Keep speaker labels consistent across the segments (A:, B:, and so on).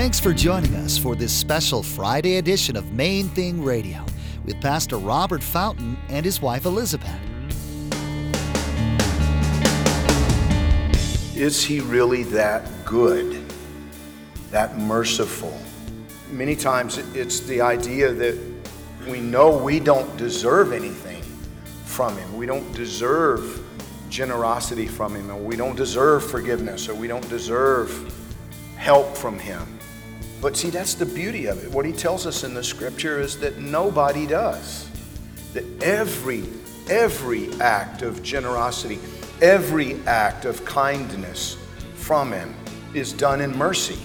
A: Thanks for joining us for this special Friday edition of Main Thing Radio with Pastor Robert Fountain and his wife Elizabeth.
B: Is he really that good, that merciful? Many times it's the idea that we know we don't deserve anything from him. We don't deserve generosity from him, or we don't deserve forgiveness, or we don't deserve help from him. But see, that's the beauty of it. What he tells us in the scripture is that nobody does. That every, every act of generosity, every act of kindness from him is done in mercy.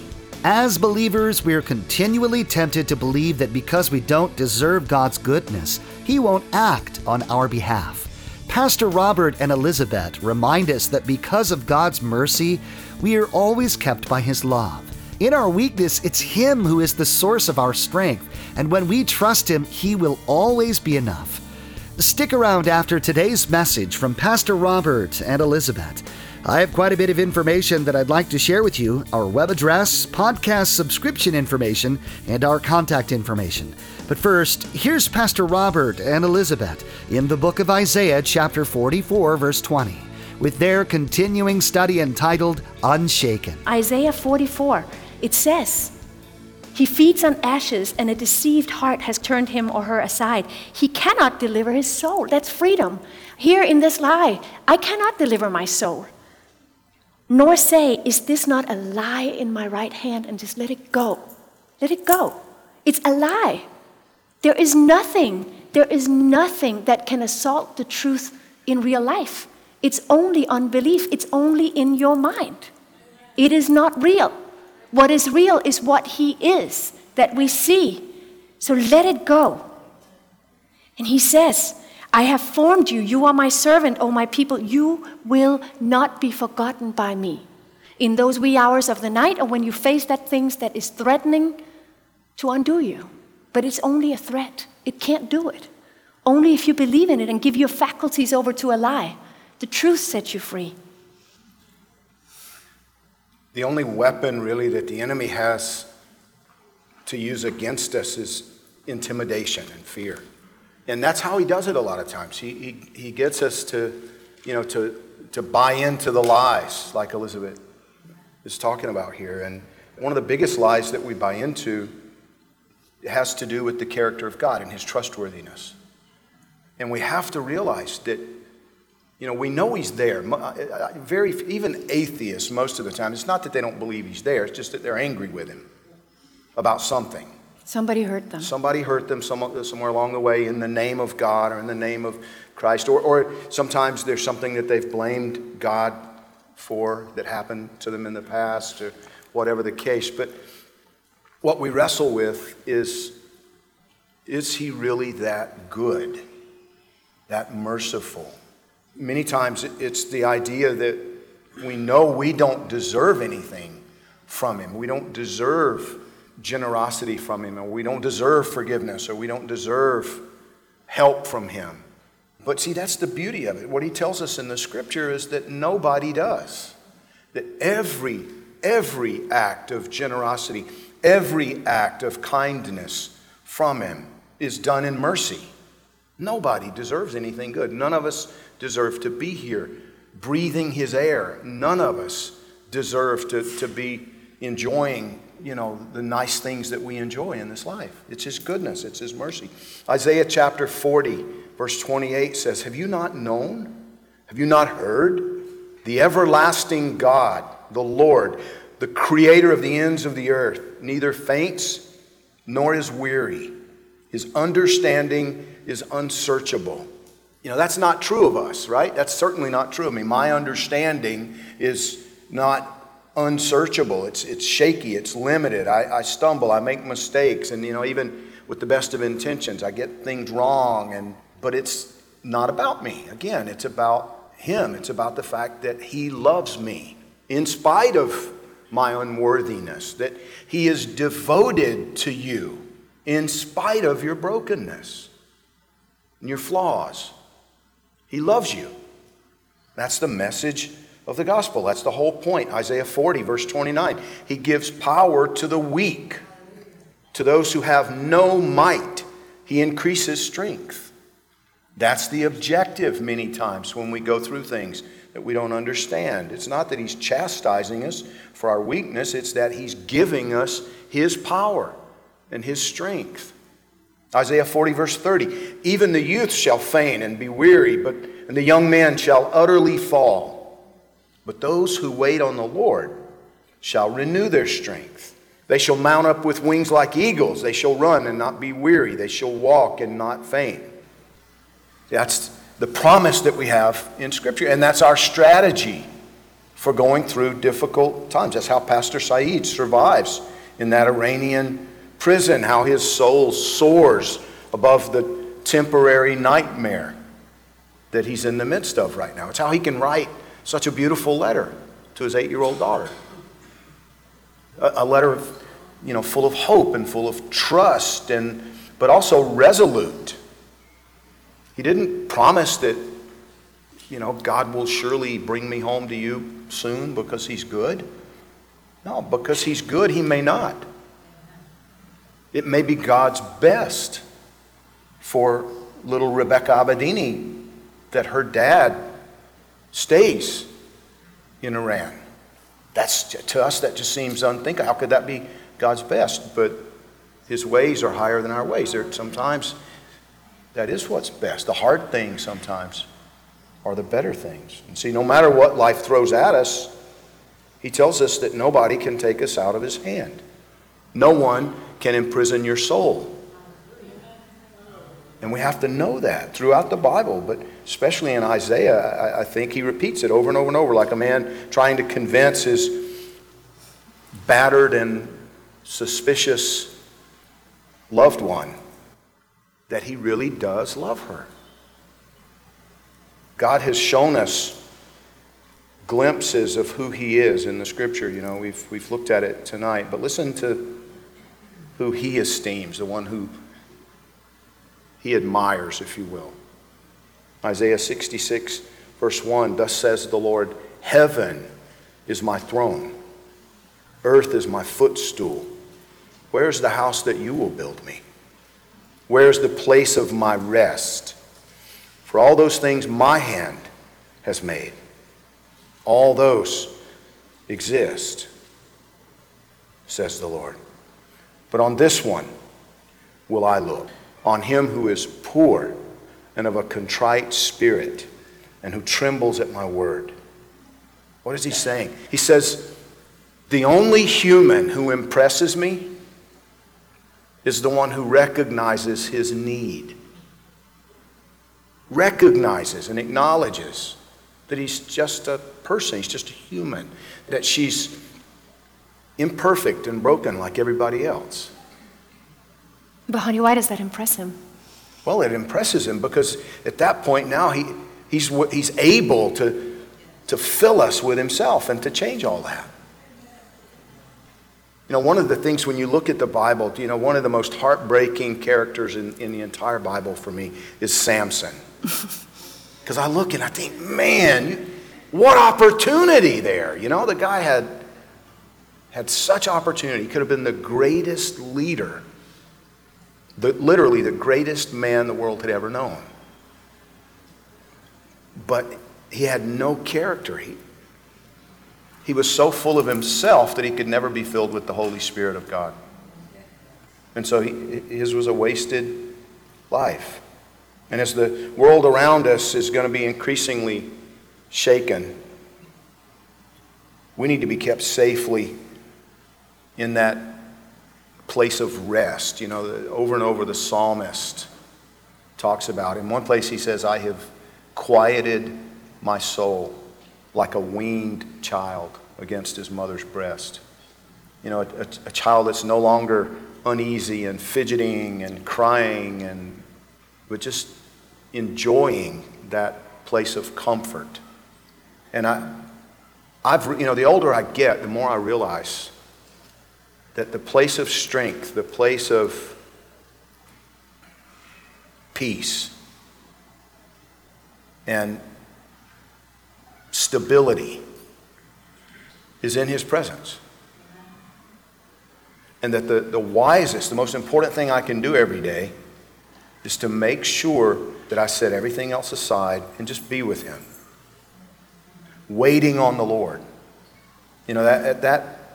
A: As believers, we are continually tempted to believe that because we don't deserve God's goodness, He won't act on our behalf. Pastor Robert and Elizabeth remind us that because of God's mercy, we are always kept by His love. In our weakness, it's Him who is the source of our strength, and when we trust Him, He will always be enough. Stick around after today's message from Pastor Robert and Elizabeth. I have quite a bit of information that I'd like to share with you our web address, podcast subscription information, and our contact information. But first, here's Pastor Robert and Elizabeth in the book of Isaiah, chapter 44, verse 20, with their continuing study entitled Unshaken.
C: Isaiah 44 it says, He feeds on ashes, and a deceived heart has turned him or her aside. He cannot deliver his soul. That's freedom. Here in this lie, I cannot deliver my soul. Nor say, Is this not a lie in my right hand? And just let it go. Let it go. It's a lie. There is nothing, there is nothing that can assault the truth in real life. It's only unbelief, it's only in your mind. It is not real. What is real is what He is that we see. So let it go. And He says, I have formed you. You are my servant, O my people. You will not be forgotten by me. In those wee hours of the night, or when you face that thing that is threatening to undo you. But it's only a threat, it can't do it. Only if you believe in it and give your faculties over to a lie. The truth sets you free.
B: The only weapon, really, that the enemy has to use against us is intimidation and fear. And that's how he does it a lot of times. He, he, he gets us to, you know, to, to buy into the lies, like Elizabeth is talking about here. And one of the biggest lies that we buy into has to do with the character of God and his trustworthiness. And we have to realize that you know, we know he's there. Uh, uh, very, even atheists, most of the time, it's not that they don't believe he's there, it's just that they're angry with him about something.
C: Somebody hurt them.
B: Somebody hurt them somewhere along the way in the name of God or in the name of Christ. Or, or sometimes there's something that they've blamed God for that happened to them in the past or whatever the case. But what we wrestle with is is he really that good, that merciful? Many times it's the idea that we know we don't deserve anything from Him. We don't deserve generosity from Him, or we don't deserve forgiveness, or we don't deserve help from Him. But see, that's the beauty of it. What He tells us in the scripture is that nobody does. That every, every act of generosity, every act of kindness from Him is done in mercy. Nobody deserves anything good. None of us deserve to be here breathing his air. None of us deserve to, to be enjoying, you know, the nice things that we enjoy in this life. It's his goodness, it's his mercy. Isaiah chapter 40, verse 28 says, Have you not known? Have you not heard? The everlasting God, the Lord, the creator of the ends of the earth, neither faints nor is weary. His understanding is unsearchable. You know, that's not true of us, right? That's certainly not true of me. My understanding is not unsearchable. It's, it's shaky, it's limited. I, I stumble, I make mistakes, and, you know, even with the best of intentions, I get things wrong, and, but it's not about me. Again, it's about Him. It's about the fact that He loves me in spite of my unworthiness, that He is devoted to you in spite of your brokenness and your flaws. He loves you. That's the message of the gospel. That's the whole point. Isaiah 40, verse 29. He gives power to the weak, to those who have no might. He increases strength. That's the objective many times when we go through things that we don't understand. It's not that He's chastising us for our weakness, it's that He's giving us His power and His strength. Isaiah 40, verse 30 Even the youth shall faint and be weary, but, and the young man shall utterly fall. But those who wait on the Lord shall renew their strength. They shall mount up with wings like eagles. They shall run and not be weary. They shall walk and not faint. That's the promise that we have in Scripture, and that's our strategy for going through difficult times. That's how Pastor Saeed survives in that Iranian prison, how his soul soars above the temporary nightmare that he's in the midst of right now. It's how he can write such a beautiful letter to his eight year old daughter. A, a, letter of, you know, full of hope and full of trust, and, but also resolute. He didn't promise that, you know, God will surely bring me home to you soon because he's good. No, because he's good, he may not. It may be God's best for little Rebecca Abedini that her dad stays in Iran. That's to us that just seems unthinkable. How could that be God's best? But his ways are higher than our ways. There sometimes that is what's best. The hard things sometimes are the better things. And see, no matter what life throws at us, he tells us that nobody can take us out of his hand. No one can imprison your soul. And we have to know that throughout the Bible, but especially in Isaiah, I, I, think he repeats it over and over and over, like a man trying to convince his battered and suspicious loved one that he really does love her. God has shown us glimpses of who he is in the scripture. You know, we've, we've looked at it tonight, but listen to who he esteems, the one who he admires, if you will. Isaiah 66, verse 1 Thus says the Lord, Heaven is my throne, earth is my footstool. Where's the house that you will build me? Where's the place of my rest? For all those things my hand has made, all those exist, says the Lord. But on this one will I look on him who is poor and of a contrite spirit and who trembles at my word. What is he saying? He says, The only human who impresses me is the one who recognizes his need, recognizes and acknowledges that he's just a person, he's just a human, that she's imperfect and broken like everybody else.
C: But, honey, why does that impress him?
B: Well, it impresses him because at that point now he, he's, he's able to, to fill us with himself and to change all that. You know, one of the things when you look at the Bible, you know, one of the most heartbreaking characters in, in the entire Bible for me is Samson. Because I look and I think, man, you, what opportunity there. You know, the guy had, had such opportunity. Could have been the greatest leader the, literally the greatest man the world had ever known. But he had no character. He, he was so full of himself that he could never be filled with the Holy Spirit of God. And so he, his was a wasted life. And as the world around us is going to be increasingly shaken, we need to be kept safely in that place of rest. You know, over and over the psalmist talks about. In one place he says, I have quieted my soul like a weaned child against his mother's breast. You know, a, a, child that's no longer uneasy and fidgeting and crying and but just enjoying that place of comfort. And I, I've, you know, the older I get, the more I realize that the place of strength, the place of peace and stability is in His presence. And that the, the wisest, the most important thing I can do every day is to make sure that I set everything else aside and just be with Him. Waiting on the Lord. You know, that, that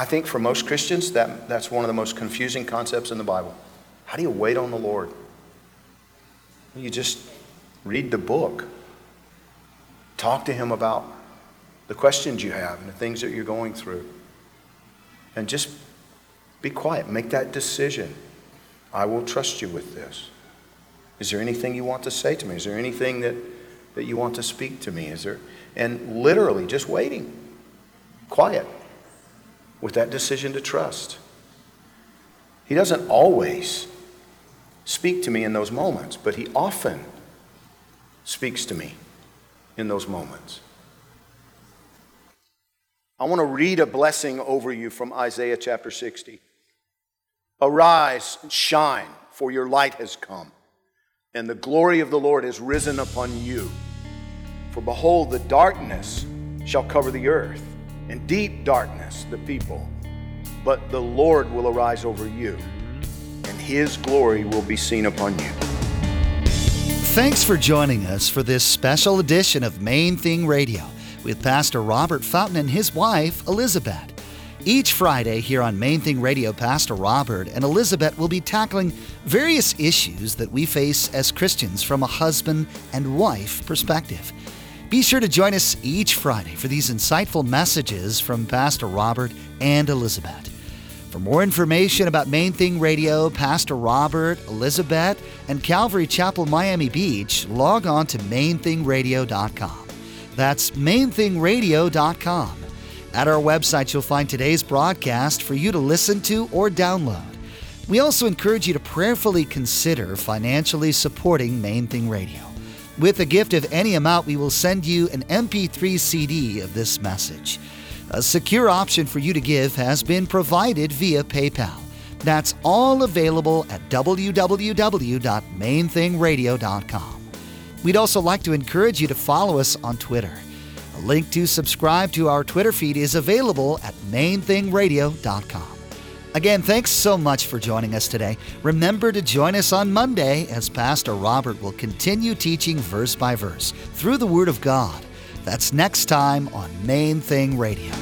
B: I think for most Christians, that, that's one of the most confusing concepts in the Bible. How do you wait on the Lord? You just read the book, talk to Him about the questions you have and the things that you're going through, and just be quiet. Make that decision. I will trust you with this. Is there anything you want to say to me? Is there anything that, that you want to speak to me? Is there and literally just waiting. Quiet. With that decision to trust. He doesn't always speak to me in those moments, but he often speaks to me in those moments. I want to read a blessing over you from Isaiah chapter 60. Arise and shine, for your light has come, and the glory of the Lord has risen upon you. For behold, the darkness shall cover the earth, and deep darkness the people. But the Lord will arise over you, and his glory will be seen upon you.
A: Thanks for joining us for this special edition of Main Thing Radio with Pastor Robert Fountain and his wife, Elizabeth. Each Friday here on Main Thing Radio, Pastor Robert and Elizabeth will be tackling various issues that we face as Christians from a husband and wife perspective. Be sure to join us each Friday for these insightful messages from Pastor Robert and Elizabeth. For more information about Main Thing Radio, Pastor Robert, Elizabeth, and Calvary Chapel Miami Beach, log on to mainthingradio.com. That's mainthingradio.com. At our website, you'll find today's broadcast for you to listen to or download. We also encourage you to prayerfully consider financially supporting Main Thing Radio. With a gift of any amount, we will send you an MP3 CD of this message. A secure option for you to give has been provided via PayPal. That's all available at www.mainthingradio.com. We'd also like to encourage you to follow us on Twitter. A link to subscribe to our Twitter feed is available at mainthingradio.com. Again, thanks so much for joining us today. Remember to join us on Monday as Pastor Robert will continue teaching verse by verse through the Word of God. That's next time on Main Thing Radio.